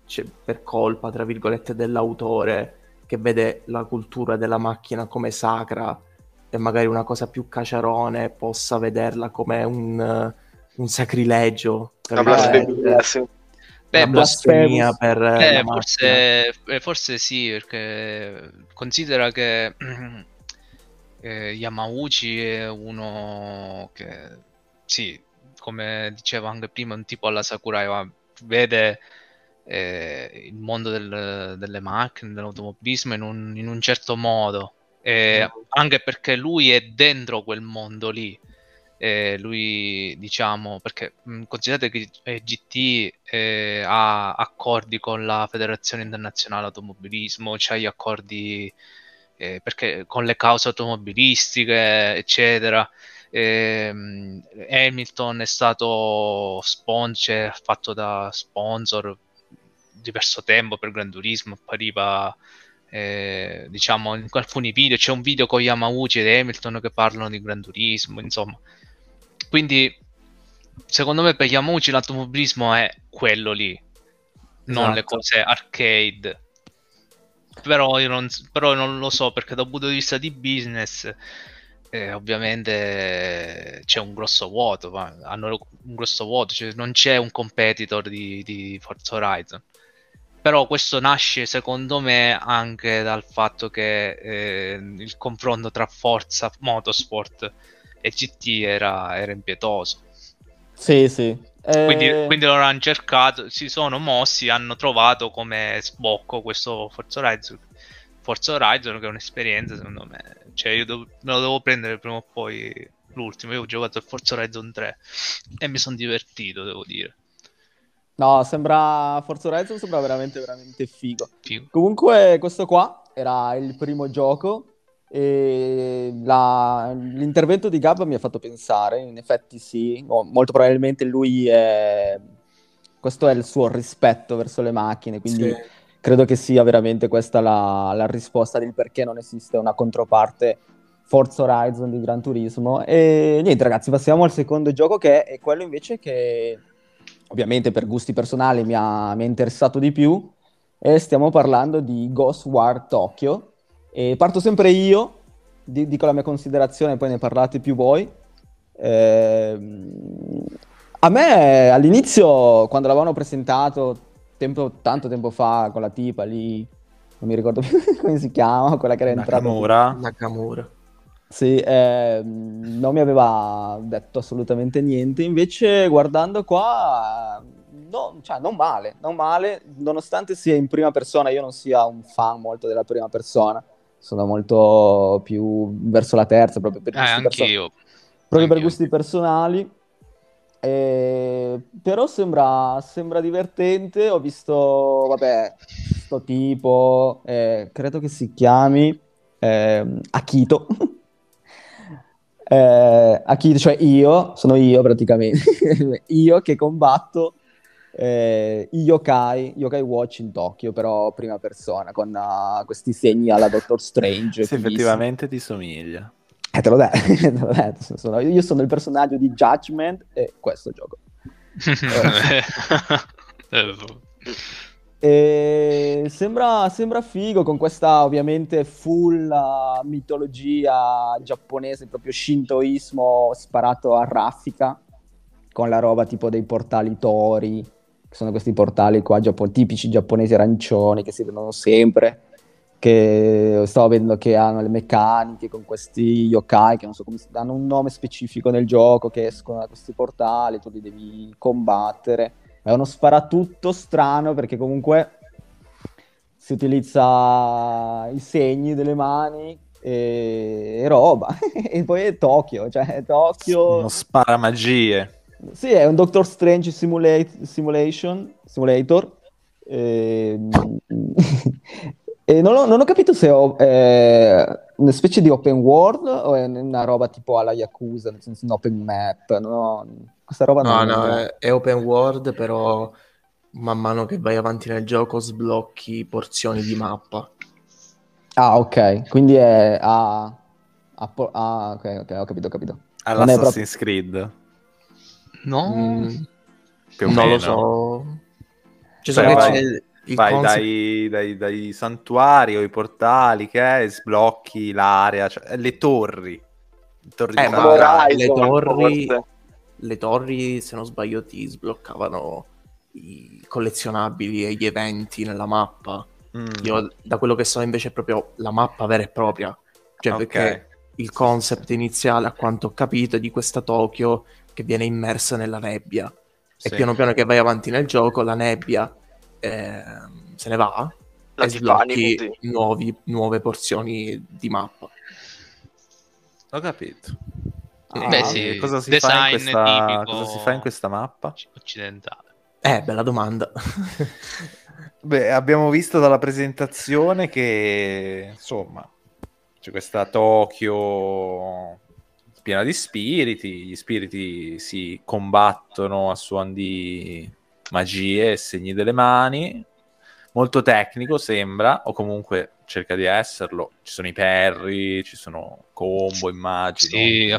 c'è per colpa, tra virgolette, dell'autore che vede la cultura della macchina come sacra e magari una cosa più caciarone possa vederla come un, eh, un sacrilegio, Una blasfemia, sì. Beh, una blasfemia blasphemous. per Eh, forse, eh, forse sì, perché considera che <clears throat> eh, Yamauchi è uno che, sì, come dicevo anche prima, un tipo alla Sakurai, ma vede eh, il mondo del- delle macchine, dell'automobilismo in un, in un certo modo, e anche perché lui è dentro quel mondo lì. Eh, lui diciamo perché mh, considerate che eh, GT eh, ha accordi con la Federazione Internazionale Automobilismo, c'ha gli accordi eh, perché con le cause automobilistiche, eccetera. Ehm, Hamilton è stato sponsor, fatto da sponsor diverso tempo per Gran Turismo, appariva eh, diciamo in alcuni video, c'è un video con Yamauchi ed Hamilton che parlano di Gran Turismo, insomma. Quindi secondo me per Yamauchi l'automobilismo è quello lì, non le Esatto. cose arcade. Però io non, però non lo so perché dal punto di vista di business eh, ovviamente c'è un grosso vuoto, hanno un grosso vuoto, cioè non c'è un competitor di, di Forza Horizon. Però questo nasce secondo me anche dal fatto che eh, il confronto tra Forza Motorsport e GT era, era impietoso. Sì, sì. Eh, Quindi, quindi loro hanno cercato, si sono mossi, hanno trovato come sbocco questo Forza Horizon. Forza Horizon che è un'esperienza secondo me, cioè io devo- me lo devo prendere prima o poi l'ultimo. Io ho giocato a Forza Horizon 3 e mi sono divertito, devo dire. No, sembra Forza Horizon sembra veramente veramente figo. Figo. Comunque questo qua era il primo gioco e la- l'intervento di Gab mi ha fatto pensare, in effetti sì, molto probabilmente lui è... questo è il suo rispetto verso le macchine, quindi Sì. Credo che sia veramente questa la, la risposta del perché non esiste una controparte Forza Horizon di Gran Turismo. E niente ragazzi, passiamo al secondo gioco che è quello invece che ovviamente per gusti personali mi ha, mi ha interessato di più e stiamo parlando di Ghost War Tokyo. E parto sempre io, di- dico la mia considerazione, poi ne parlate più voi. Ehm, a me all'inizio, quando l'avevano presentato tempo- tanto tempo fa con la tipa lì, non mi ricordo più <laughs> come si chiama, quella che era entrata. Nakamura. Nakamura. Sì, ehm, non mi aveva detto assolutamente niente, invece guardando qua, no, cioè, non male, non male, nonostante sia in prima persona, io non sia un fan molto della prima persona, sono molto più verso la terza, proprio per Eh, gusti perso- anch'io. proprio per Anch'io. gusti personali. Eh, però sembra, sembra divertente. Ho visto, vabbè, sto tipo, eh, credo che si chiami ehm, Akito. <laughs> Eh, Akito, cioè io, sono io praticamente, <laughs> io che combatto eh, yokai, yokai Watch in Tokyo, però prima persona, con ah, questi segni alla Doctor Strange. Fighissimi. effettivamente ti somiglia. Eh, te l'ho <laughs> detto, te l'ho detto, sono- io sono il personaggio di Judgment e questo gioco. Eh, <laughs> E sembra, sembra figo con questa ovviamente full uh, mitologia giapponese, proprio shintoismo sparato a raffica, con la roba tipo dei portali tori, che sono questi portali qua giappo- tipici giapponesi arancioni che si vedono sempre, che stavo vedendo che hanno le meccaniche con questi yokai che non so come si hanno un nome specifico nel gioco, che escono da questi portali, tu li devi combattere. È uno sparatutto strano perché comunque si utilizza i segni delle mani e, e roba. <laughs> e poi è Tokyo, cioè Tokyo... Uno sparamagie. Sì, è un Doctor Strange simulate- simulation, simulator. Ehm, <laughs> E, non, ho, non ho capito se è una specie di open world o è una roba tipo alla Yakuza, nel senso un open map. No, questa roba No, non no, è, è open world, però man mano che vai avanti nel gioco sblocchi porzioni di mappa. Ah, ok. Quindi è a... a po- ah, ok, ok, ho capito, ho capito. Non è All'Assassin's Creed. No, Mm, Più o non meno. lo so. Ci Cioè, so che vai- c'è il Vai concept- dai, dai- dai santuari o i portali che è, sblocchi l'area, cioè, le torri. Le torri Eh, ma le torri- forse. le torri, se non sbaglio, ti sbloccavano i collezionabili e gli eventi nella mappa. Mm, Io, da quello che so, invece, è proprio la mappa vera e propria. Cioè, ok. perché il concept iniziale, a quanto ho capito, è di questa Tokyo che viene immersa nella nebbia. Sì. E piano piano che vai avanti nel gioco, la nebbia ehm, se ne va La e sblocchi nuovi- nuove porzioni di mappa. Ho capito. Ah, Beh, sì, cosa si, fa in questa, cosa si fa in questa mappa? occidentale. Eh, bella domanda. <laughs> Beh, abbiamo visto dalla presentazione che, insomma, c'è questa Tokyo piena di spiriti, gli spiriti si combattono a suon di magie e segni delle mani, molto tecnico sembra, o comunque cerca di esserlo, ci sono i perri, ci sono combo, immagino, Sì,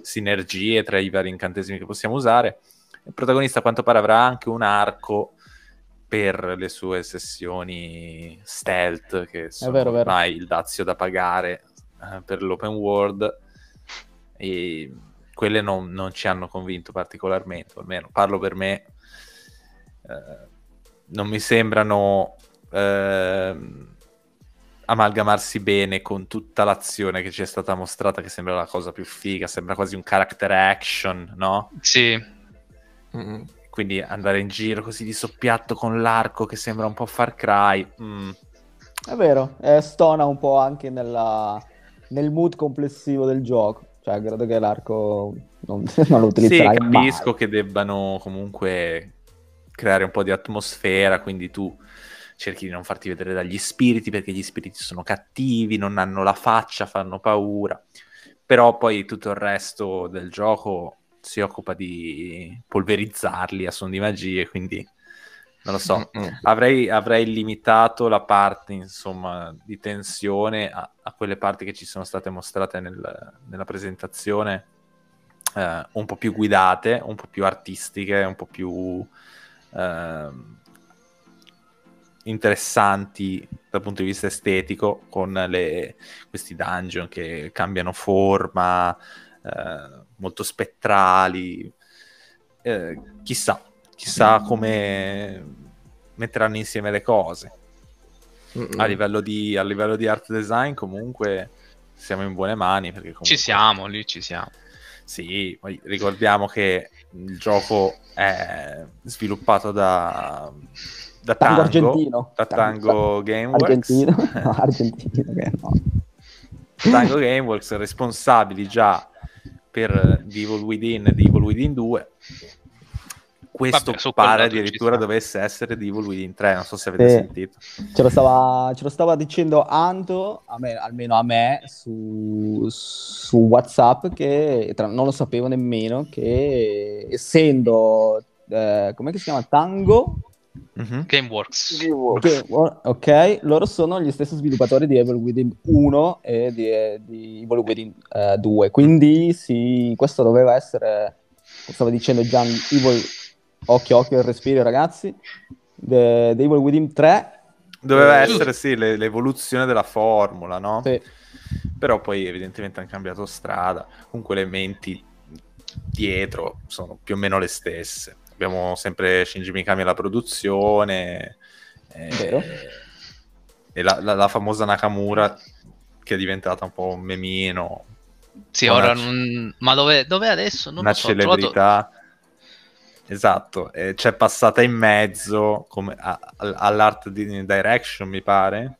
sinergie tra i vari incantesimi che possiamo usare. Il protagonista a quanto pare avrà anche un arco per le sue sessioni stealth, che sono vero, vero. ormai il dazio da pagare eh, per l'open world. E quelle non, non ci hanno convinto particolarmente, almeno parlo per me. Eh, non mi sembrano ehm, amalgamarsi bene con tutta l'azione che ci è stata mostrata, che sembra la cosa più figa, sembra quasi un character action, no? sì. Mm. Quindi andare in giro così di soppiatto con l'arco che sembra un po' Far Cry. mm, È vero, eh, stona un po' anche nella- nel mood complessivo del gioco. Cioè, credo che l'arco non, <laughs> non lo Sì, utilizzerai capisco mai. che debbano comunque creare un po' di atmosfera, quindi tu cerchi di non farti vedere dagli spiriti perché gli spiriti sono cattivi, non hanno la faccia, fanno paura. Però poi tutto il resto del gioco si occupa di polverizzarli a suon di magie, quindi non lo so. Mm-mm. Avrei, avrei limitato la parte, insomma, di tensione a, a quelle parti che ci sono state mostrate nel- nella presentazione, eh, un po' più guidate, un po' più artistiche, un po' più ehm, interessanti dal punto di vista estetico, con le- questi dungeon che cambiano forma, eh, molto spettrali. Eh, chissà, chissà come metteranno insieme le cose. A livello, di, a livello di art design, comunque siamo in buone mani. Perché comunque, Ci siamo, lì ci siamo. Sì, ricordiamo che il gioco è sviluppato da, da Tango Tango, argentino. da Tango Gameworks. Argentino. <laughs> No, argentino, che no. Tango Gameworks responsabili già per The Evil Within e The Evil Within 2. Questo Vabbè, pare addirittura dovesse essere The Evil Within 3, non so se avete Sì. sentito. Ce lo, stava, ce lo stava dicendo Anto, a me- almeno a me, su, su WhatsApp, che tra- non lo sapevo nemmeno, che essendo, eh, com'è che si chiama? Tango, Mhm. Gameworks. Gameworks. che- ok, loro sono gli stessi sviluppatori di Evil Within 1 e di, di Evil Within eh, 2, quindi sì, questo doveva essere, stava dicendo Gian, Evil, occhio occhio al respiro ragazzi, The, The Evil Within 3, Doveva Eh, essere sì le- l'evoluzione della formula, no? sì. Però poi evidentemente hanno cambiato strada. Comunque le menti dietro sono più o meno le stesse. Abbiamo sempre Shinji Mikami alla produzione. eh, Vero. e la, la- la famosa Nakamura che è diventata un po' un memino, Sì, Una- ora non... Ma dove, dove adesso? Non una lo so, ho trovato- celebrità. Esatto, e c'è passata in mezzo come a- a- all'art di direction, mi pare.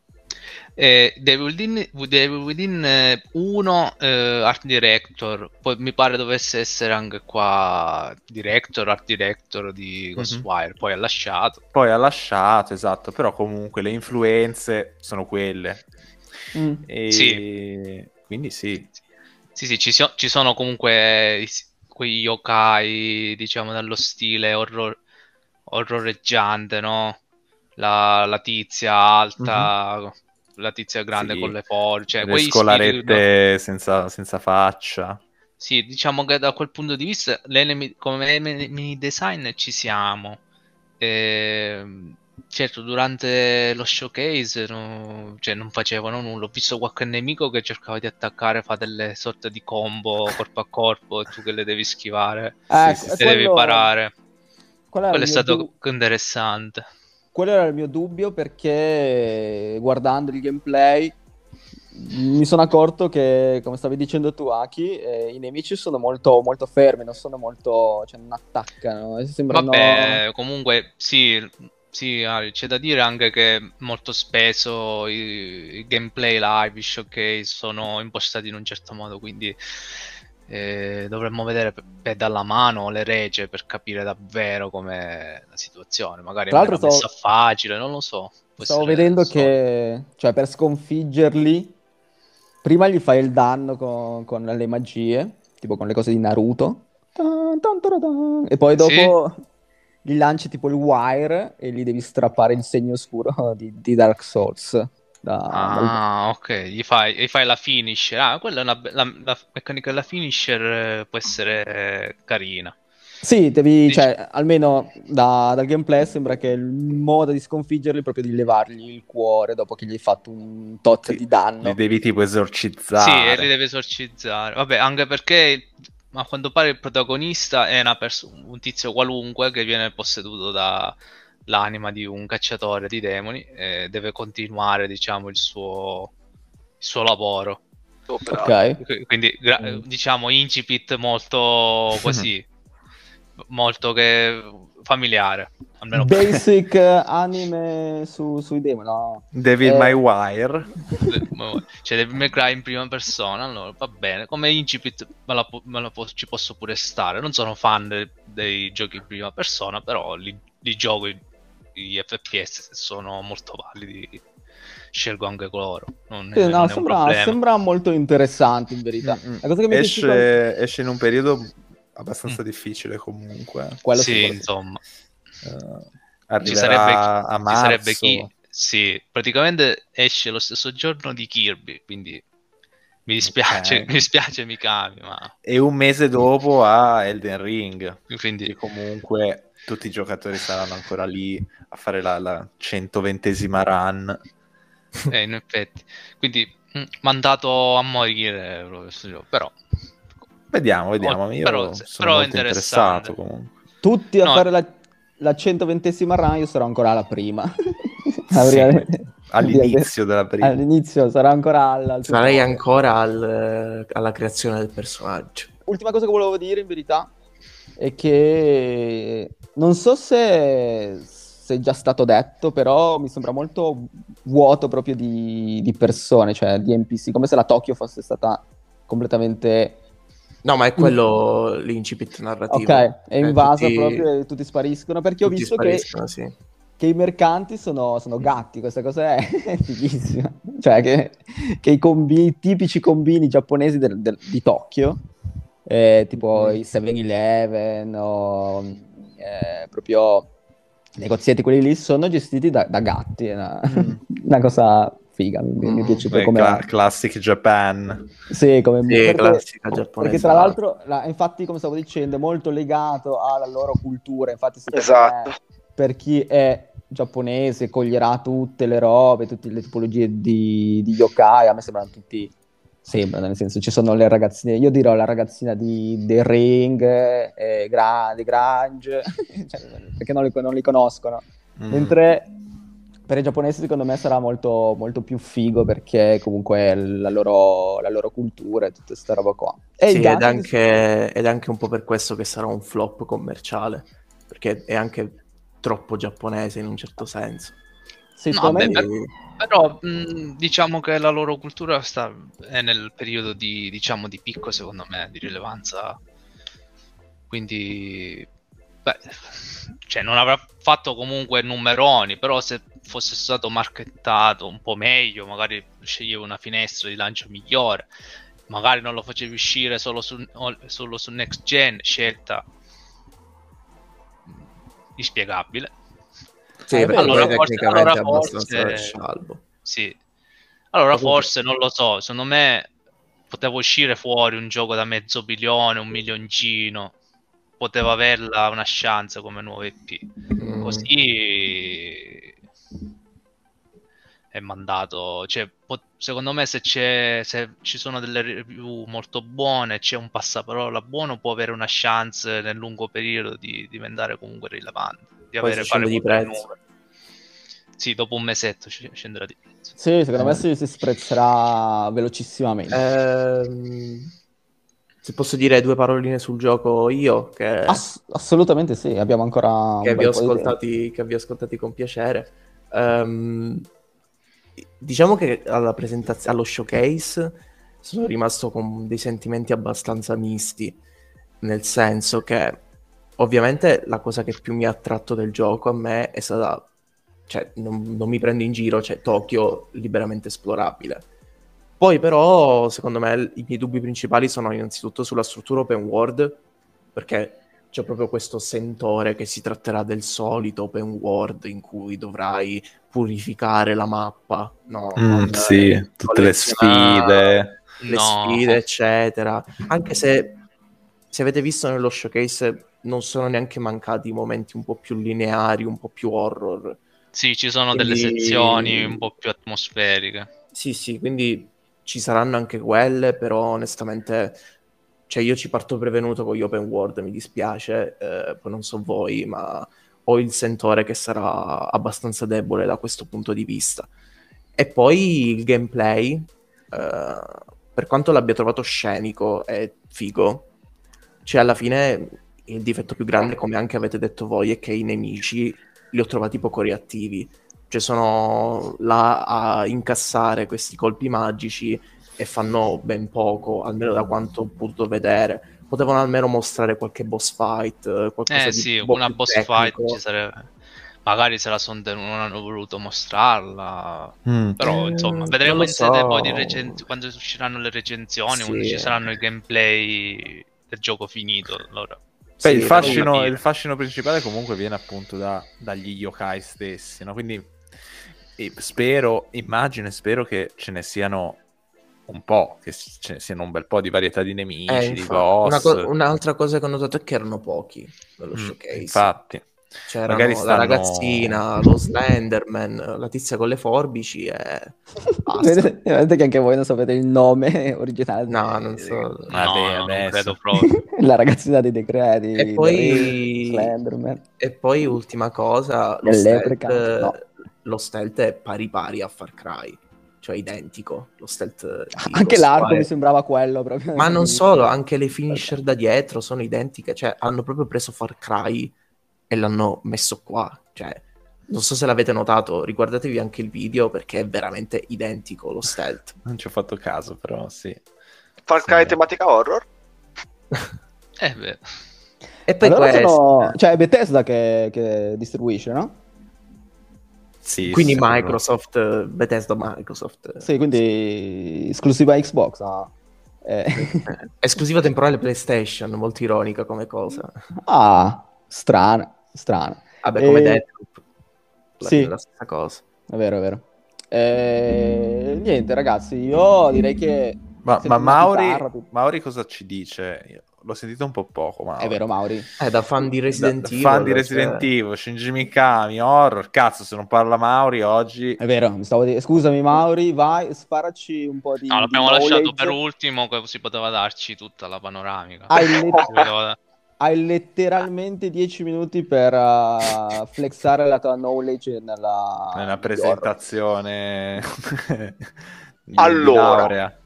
Eh, Devil Within, Devil Within eh, 1 eh, Art Director, poi mi pare dovesse essere anche qua Director, Art Director di Ghostwire, poi ha lasciato. Poi ha lasciato, esatto, però comunque le influenze sono quelle. Mm. E Sì. Quindi sì. Sì, sì, ci, so- ci sono comunque quei yokai, diciamo, dallo stile horror, orroreggiante, no? La, la tizia alta, la tizia grande Sì. con le forze, cioè, le scolarette senza, senza faccia. Sì, diciamo che da quel punto di vista come enemy design ci siamo. Ehm, certo, durante lo showcase no- cioè, non facevano nulla. Ho visto qualche nemico che cercava di attaccare, fa delle sorte di combo corpo a corpo e tu che le devi schivare, Eh, sì, e le devi quello- parare. quello Quello è stato du- interessante. quello era il mio dubbio perché guardando il gameplay mi sono accorto che, come stavi dicendo tu, Aki, eh, i nemici sono molto, molto fermi, non sono molto, cioè non attaccano, eh, sembrano... Vabbè, comunque sì, sì, Ari, c'è da dire anche che molto spesso i, i gameplay live, i showcase sono impostati in un certo modo, quindi eh, dovremmo vedere pe- dalla mano le rege per capire davvero com'è la situazione. Magari è messa stavo- facile, non lo so. Può Stavo vedendo solo- che, cioè, per sconfiggerli, prima gli fai il danno con, con le magie, tipo con le cose di Naruto, Tan, tan, taradan. e poi Sì. Gli lanci tipo il wire e gli devi strappare il segno oscuro <laughs> di, di Dark Souls. Da- Ah, ok, gli fai, gli fai la finisher. Ah, quella è una be- la, la meccanica della finisher eh, può essere eh, carina. Sì, devi, Dici- cioè, almeno da- dal gameplay sembra che il modo di sconfiggerli è proprio di levargli il cuore dopo che gli hai fatto un tot Sì, di danno. Li devi tipo Sì, esorcizzare. e li deve esorcizzare. Vabbè, anche perché a quanto pare il protagonista è una perso- un tizio qualunque che viene posseduto dall'anima di un cacciatore di demoni e deve continuare, diciamo, il suo, il suo lavoro. Ok. Qu- Quindi, gra- Mm. diciamo, incipit molto <laughs> così, molto che familiare. Almeno. Basic <laughs> anime su- sui demoni, no? Devil Eh. May Wire. Cioè, Devil May Cry in prima persona, allora va bene. Come incipit me la, me la po- ci posso pure stare. Non sono fan de- dei giochi in prima persona, però li, li gioco i, gli FPS sono molto validi. Scelgo anche loro. Non, non no, è un sembra, sembra molto interessante in verità. Mm, mm. La cosa che mi è piaciuta- Esce, esce in un periodo abbastanza difficile comunque. quello Sì, insomma. Eh, Ci sarebbe, a ci marzo. sarebbe chi. Sì, praticamente esce lo stesso giorno di Kirby, quindi mi dispiace, Ok. <laughs> mi dispiace Mikami, ma E un mese dopo a Elden Ring. Che quindi comunque tutti i giocatori saranno ancora lì a fare la, la 120esima run. eh, in effetti, quindi mm, mandato a morire proprio questo gioco, però Vediamo, vediamo. Oh, Io però- sono però è molto interessante. interessato comunque. Tutti a No. fare la, la 120esima run, io sarò ancora alla prima. <laughs> Avrei- <laughs> All'inizio della prima. All'inizio sarò ancora alla... al Sarei ancora al- alla creazione del personaggio. Ultima cosa che volevo dire in verità è che non so se, se è già stato detto, però mi sembra molto vuoto proprio di, di persone, cioè di NPC, come se la Tokyo fosse stata completamente... No, ma è quello l'incipit narrativo. Ok, è Eh, invasa tutti- proprio e tutti spariscono, perché ho tutti visto che, spariscono, sì. Che i mercanti sono, sono gatti, questa cosa è, <laughs> è fighissima. Cioè che, che i, combi- i tipici combini giapponesi del- del- di Tokyo, eh, tipo Mm. i 7-Eleven o eh, proprio i negozietti quelli lì, sono gestiti da, da gatti. È una, Mm. <laughs> una cosa figa, mi, mi è Mm, piaciuto come... cla- classic Japan. Sì, come Sì, perché- classica giapponese. perché tra l'altro, la- infatti, come stavo dicendo, è molto legato alla loro cultura. Infatti, Esatto. me, per chi è giapponese, coglierà tutte le robe, tutte le tipologie di, di yokai. A me sembrano tutti. Sembrano, nel senso, ci sono le ragazzine. Io dirò la ragazzina di The Ring, eh, Gra- di Grange, <laughs> cioè, perché non li, non li conoscono. Mm. Mentre per i giapponesi secondo me sarà molto, molto più figo perché comunque la loro, la loro cultura e tutta questa roba qua. E Sì, ed, anche, ed è anche un po' per questo che sarà un flop commerciale, perché è anche troppo giapponese in un certo senso. sì, No, secondo me- Però mh, diciamo che la loro cultura sta, è nel periodo di, diciamo, di picco, secondo me, di rilevanza. Quindi, beh, cioè non avrà fatto comunque numeroni, però se fosse stato markettato un po' meglio, magari sceglievo una finestra di lancio migliore, magari non lo facevi uscire solo su, solo su next gen, scelta inspiegabile. Sì, Eh, allora forse- allora forse-. Sì. Allora forse non lo so, secondo me poteva uscire fuori un gioco da mezzo milione, un milioncino. Poteva averla una chance come nuovo EP. Mm. Così è mandato. Cioè, po- secondo me, se, c'è, se ci sono delle review molto buone, c'è un passaparola buono, può avere una chance nel lungo periodo di diventare comunque rilevante. Di Poi avere fare di prezzo. numeri. Sì, dopo un mesetto sc- scenderà di prezzo. Sì, secondo me si, si sprezzerà velocissimamente. Ehm, se posso dire due paroline sul gioco io, che, Ass- assolutamente sì, abbiamo ancora che, vi ascoltati, che vi ho ascoltati con piacere. Ehm, diciamo che alla presentazione, allo showcase sono rimasto con dei sentimenti abbastanza misti, nel senso che ovviamente la cosa che più mi ha attratto del gioco a me è stata, cioè non, non mi prendo in giro, cioè Tokyo liberamente esplorabile. Poi però, secondo me, i miei dubbi principali sono innanzitutto sulla struttura open world, perché c'è proprio questo sentore che si tratterà del solito open world in cui dovrai purificare la mappa, no? Mm, Con, sì, eh, tutte le sfide. le No. sfide, eccetera. Anche se, se avete visto nello showcase, non sono neanche mancati momenti un po' più lineari, un po' più horror. Sì, ci sono delle Quindi- sezioni un po' più atmosferiche. Sì, sì, quindi ci saranno anche quelle, però onestamente, cioè io ci parto prevenuto con gli open world, mi dispiace, eh, poi non so voi, ma ho il sentore che sarà abbastanza debole da questo punto di vista. E poi il gameplay, eh, per quanto l'abbia trovato scenico e figo, cioè alla fine il difetto più grande, come anche avete detto voi, è che i nemici li ho trovati poco reattivi cioè sono là a incassare questi colpi magici e fanno ben poco, almeno da quanto ho potuto vedere. Potevano almeno mostrare qualche boss fight, eh, qualcosa Eh di sì, un po' una boss tecnico. fight ci sarebbe. Magari se la son tenuta, non hanno voluto mostrarla. Mm. Però Eh, insomma, vedremo lo in sede so. poi di recen- quando usciranno le recensioni, Sì. quando ci saranno i gameplay del gioco finito. Allora. Beh, Sì, il, fascino, il fascino principale comunque viene appunto da- dagli yokai stessi, no? Quindi spero, immagino e spero che ce ne siano un po', che ce ne siano un bel po' di varietà di nemici, Eh, di boss. una co- un'altra cosa che ho notato è che erano pochi nello Mm, showcase. infatti. C'erano magari la stanno- ragazzina, lo Slenderman, la tizia con le forbici e basta. Vedete, vedete che anche voi non sapete il nome originale. No, non so. Vabbè, no, no, non credo proprio. <laughs> La ragazzina dei decreti. E poi- Slenderman. E poi ultima cosa, lo stealth, no. lo stealth è pari pari a Far Cry, cioè identico. Lo stealth di Anche l'arco Fire. mi sembrava quello proprio. Ma non solo, anche le finisher da dietro sono identiche, cioè hanno proprio preso Far Cry e l'hanno messo qua, cioè non so se l'avete notato, riguardatevi anche il video perché è veramente identico lo stealth. <laughs> Non ci ho fatto caso, però sì. Far Cry Sì. tematica horror? <laughs> Eh beh. E poi Allora questo, sono... Cioè, è Bethesda che, che distribuisce, no? Sì, quindi sicuro. Microsoft, eh, Bethesda Microsoft, Sì, quindi esclusiva Xbox. ah. Eh. Eh, esclusiva temporale PlayStation, molto ironica come cosa. Ah, strana, strana. Vabbè, come Eh, Deathloop, alla sì. la stessa cosa. È vero, è vero. Eh, niente, ragazzi, io direi che... Ma, ma Mauri, Mauri cosa ci dice? L'ho sentito un po' poco, Mauri. È vero, Mauri. Eh, da fan di Resident da Evil. fan di cioè- Resident Evil, Shinji Mikami, horror. Cazzo, se non parla Mauri oggi... È vero, mi stavo di- scusami Mauri, vai, sparaci un po' di... No, l'abbiamo di lasciato knowledge. per ultimo, così poteva darci tutta la panoramica. Hai, le- <laughs> Poteva da- hai letteralmente 10 minuti per uh, flexare la tua knowledge nella, nella presentazione <laughs> Allora.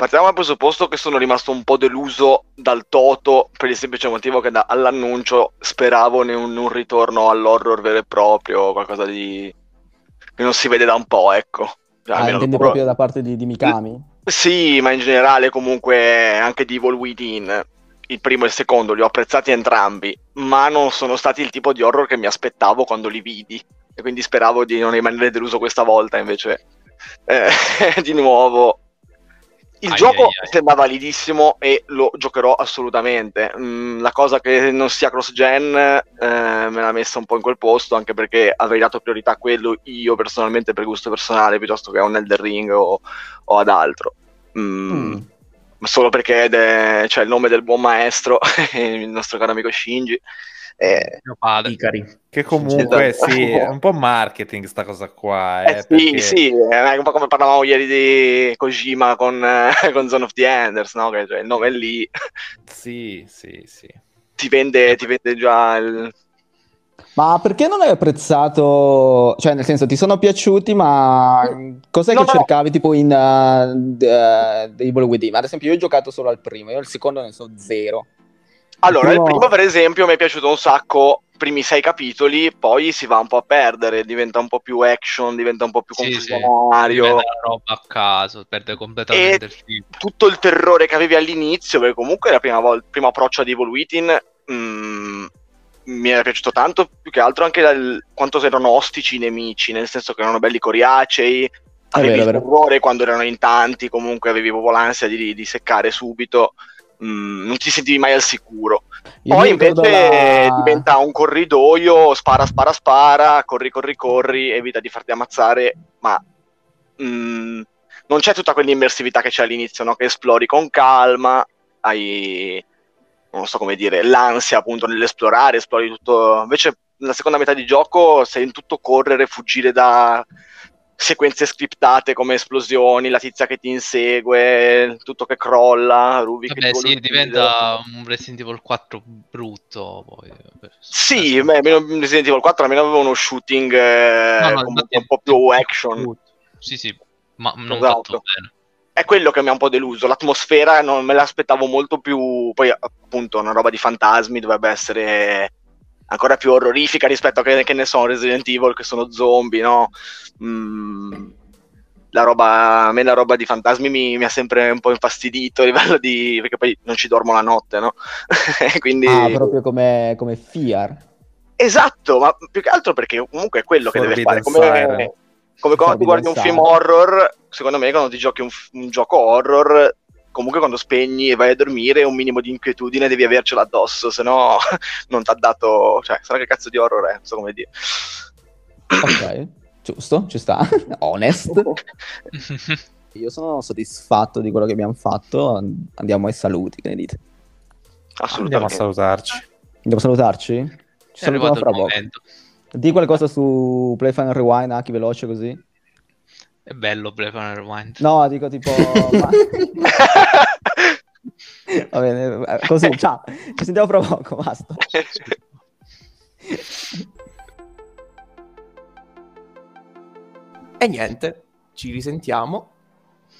Partiamo dal presupposto che sono rimasto un po' deluso dal Toto per il semplice motivo che da- all'annuncio speravo in un, un ritorno all'horror vero e proprio, qualcosa di... che non si vede da un po', ecco. Cioè, Ah, intendi proprio- proprio da parte di, di Mikami? Sì, ma in generale comunque anche di Evil Within, il primo e il secondo, li ho apprezzati entrambi, ma non sono stati il tipo di horror che mi aspettavo quando li vidi. E quindi speravo di non rimanere deluso questa volta, invece eh, <laughs> di nuovo Il Ai, gioco ai, ai. sembra validissimo e lo giocherò assolutamente. Mm, la cosa che non sia cross-gen eh, me l'ha messa un po' in quel posto, anche perché avrei dato priorità a quello io personalmente per gusto personale piuttosto che a un Elder Ring o, o ad altro. Mm, Mm. Ma solo perché c'è il nome del buon maestro, <laughs> il nostro caro amico Shinji. Eh, Mio padre. Icari. Che comunque Esatto. sì, è un po' marketing sta cosa qua. eh, Eh, sì, perché- sì, è un po' come parlavamo ieri di Kojima con, eh, <laughs> con Zone of the Enders, no? Che cioè, il nome è lì, Sì, sì, sì. ti vende, ti vende già il... Ma perché non hai apprezzato, cioè nel senso ti sono piaciuti, ma cos'è No, che no. cercavi tipo in uh, uh, Evil Within? Ad esempio io ho giocato solo al primo, io il secondo ne so zero. Allora, il primo- per esempio mi è piaciuto un sacco, primi sei capitoli, poi si va un po' a perdere, diventa un po' più action, diventa un po' più Sì, sì. confusionario. La roba a caso, perde completamente E- il film. Tutto il terrore che avevi all'inizio, perché comunque la prima volta, primo approccio ad Evil Within, mm, mi era piaciuto tanto, più che altro anche dal, quanto erano ostici i nemici, nel senso che erano belli coriacei, avevi vero, il terrore quando erano in tanti, comunque avevi proprio l'ansia di, di seccare subito, mm, non ti sentivi mai al sicuro. Io Poi invece la- diventa un corridoio, spara, spara, spara, corri, corri, corri, evita di farti ammazzare, ma mm, non c'è tutta quell'immersività che c'è all'inizio, no? Che esplori con calma, hai, non so come dire, l'ansia appunto nell'esplorare, esplori tutto. Invece nella seconda metà di gioco sei in tutto correre, fuggire da sequenze scriptate come esplosioni, la tizia che ti insegue, tutto che crolla, Ruby che Vabbè, vuole sì, uccidere. diventa un Resident Evil 4 brutto. Poi. eh, Sì, beh, almeno Resident Evil 4 almeno aveva uno shooting eh, No, no, un po' più action. Sì, sì, ma non Esatto. fatto bene. È quello che mi ha un po' deluso. L'atmosfera non me l'aspettavo molto più. Poi, appunto, una roba di fantasmi dovrebbe essere ancora più orrorifica rispetto a che, che ne so, Resident Evil, che sono zombie, no? Mm, la roba, a me la roba di fantasmi mi, mi ha sempre un po' infastidito a livello di. perché poi non ci dormo la notte, no? <laughs> Quindi. Ah, proprio come, come Fear. Esatto, ma più che altro perché comunque è quello che deve fare. Forbidden Come, come quando Forbidden ti guardi un film horror, secondo me quando ti giochi un, un gioco horror, comunque quando spegni e vai a dormire un minimo di inquietudine devi avercela addosso, se no <laughs> non ti ha dato... Cioè, sarà che cazzo di horror è, non so come dire. Ok, giusto, ci sta. <laughs> Honest. Io sono soddisfatto di quello che abbiamo fatto. Andiamo ai saluti, che ne dite? Andiamo a Assolutamente. salutarci. Andiamo a salutarci? Ci salutiamo fra poco. Di qualcosa su Play Final Rewind, Aki veloce così? È bello Play Final Rewind. No, dico tipo... <laughs> Va bene, eh, così, ciao. Ci sentiamo fra poco, basta. E niente, ci risentiamo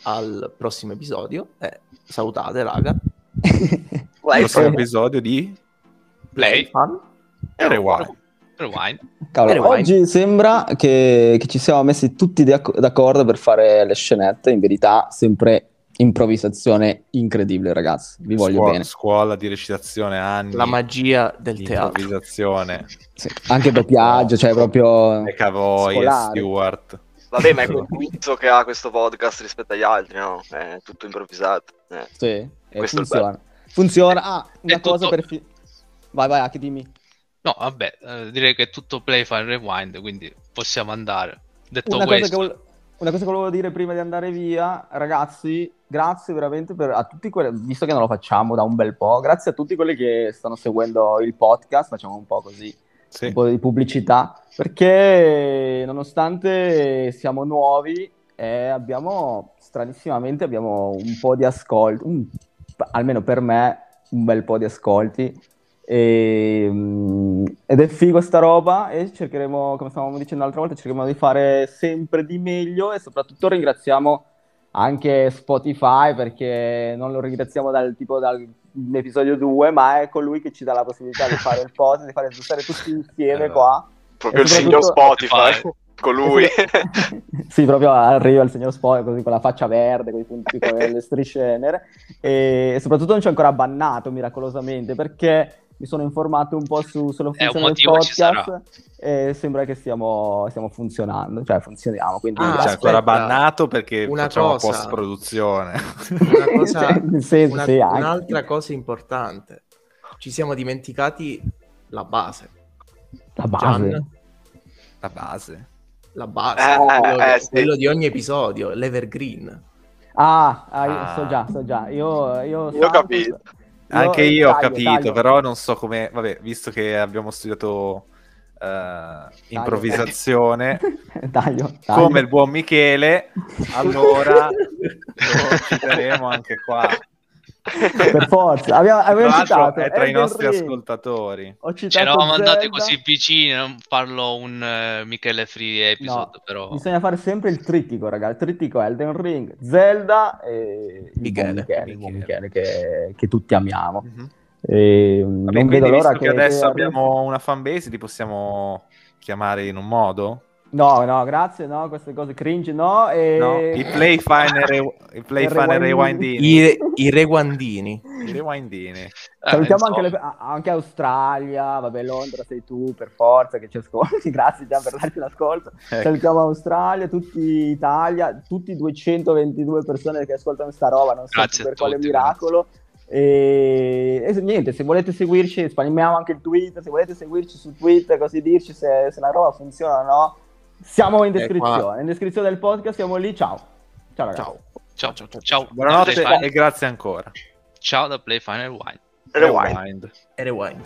al prossimo episodio. E salutate, raga. <laughs> Vai, Prossimo Eh. episodio di Play Fun. Rewind. Rewind. Cavolo, Rewind. oggi sembra che, che ci siamo messi tutti d'acc- d'accordo per fare le scenette, in verità sempre improvvisazione incredibile ragazzi, vi voglio Scuola, bene. scuola di recitazione, anni La magia del teatro. improvvisazione. Sì, Anche doppiaggio, cioè proprio... E Cavoy e Scolare. Stewart. Vabbè, ma è quel guizzo che ha questo podcast rispetto agli altri, no? È tutto improvvisato. Eh. Sì, e funziona. Funziona. Ah, una È cosa tutto- per... fi- Vai, vai, Aki, dimmi. No, vabbè, eh, direi che è tutto Play Final Rewind, quindi possiamo andare. Detto Una cosa, che questo, vol- una cosa che volevo dire prima di andare via, ragazzi, grazie veramente per, a tutti quelli, visto che non lo facciamo da un bel po', grazie a tutti quelli che stanno seguendo il podcast, facciamo un po' così, Sì. un po' di pubblicità, perché nonostante siamo nuovi, eh, abbiamo, stranissimamente, abbiamo un po' di ascolti, almeno per me, un bel po' di ascolti. E, mm, ed è figo sta roba e cercheremo, come stavamo dicendo l'altra volta, cercheremo di fare sempre di meglio e soprattutto ringraziamo anche Spotify perché non lo ringraziamo dal tipo dall'episodio 2, ma è colui che ci dà la possibilità di fare il podcast, di fare stare tutti insieme Eh, qua. Proprio E il signor Spotify, <laughs> con lui. <laughs> sì, proprio arriva il signor Spoiler così con la faccia verde, con, i punti, con le strisce nere e soprattutto non ci ha ancora bannato miracolosamente perché mi sono informato un po' su, sulla Eh, un funzione del ci sarà. podcast e sembra che stiamo, stiamo funzionando, cioè funzioniamo. Quindi Ah, Cioè, ancora bannato perché Una facciamo cosa. post produzione. Una cosa, <laughs> senso, una- sì, un'altra cosa importante. Ci siamo dimenticati la base. La base. Gian, La base. la base, Eh, quello, eh, sì. quello di ogni episodio, l'evergreen. Ah, ah, Ah. so già, so già. Io, io, Io ho capito. Anche io ho taglio, capito, taglio. però non so come. Vabbè, visto che abbiamo studiato eh, improvvisazione, <laughs> taglio. come il buon Michele, allora <laughs> lo citeremo anche qua. <laughs> per forza. Abbiamo, Tra abbiamo citato è tra i nostri Ring. ascoltatori. Ho citato Ci eravamo andati così vicini, non farlo un eh, Michele Free episode, No, però... Bisogna fare sempre il trittico, raga. Il trittico è Elden Ring, Zelda e Michele. Michele, Michele. Michele che, che tutti amiamo. Mhm. E, Vabbè, non vedo l'ora visto che, che adesso che abbiamo una fanbase, li possiamo chiamare in un modo? No, no, grazie, no, queste cose cringe, no. E... No? I play fine e re- i play e rewindini. rewindini. I, I reguandini. I rewindini. Eh, Salutiamo insomma. anche, le- anche Australia, vabbè Londra sei tu per forza che ci ascolti, <laughs> grazie già per darci l'ascolto. Ecco. Salutiamo Australia, tutti Italia, tutti 222 persone che ascoltano sta roba, non so Grazie per a quale tutti, miracolo. E... e se- niente, se volete seguirci, spalmiamo anche il tweet, se volete seguirci su Twitter, così dirci se, se la roba funziona o no. Siamo in Eh, descrizione, in descrizione del podcast siamo lì, ciao. Ciao ragazzi. Ciao. Ciao, ciao. Buonanotte Play Fine- e grazie ancora. Ciao da Play Final Wine. Rewind. Rewind. Rewind.